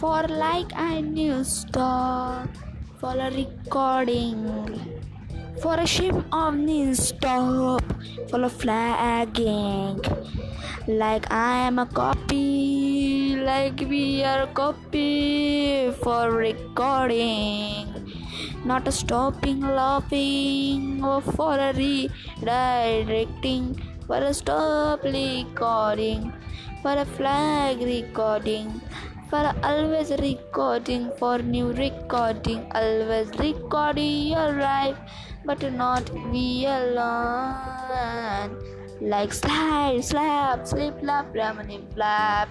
For like I knew stop for a recording. For a ship of news stop for a flagging. Like I am a copy, like we are a copy for recording. Not a stopping laughing or for a redirecting. For a stop recording, for a flag recording, for always recording, for new recording, always recording your life, but not be alone. Like slide, slap, slip, flap, ramen, flap.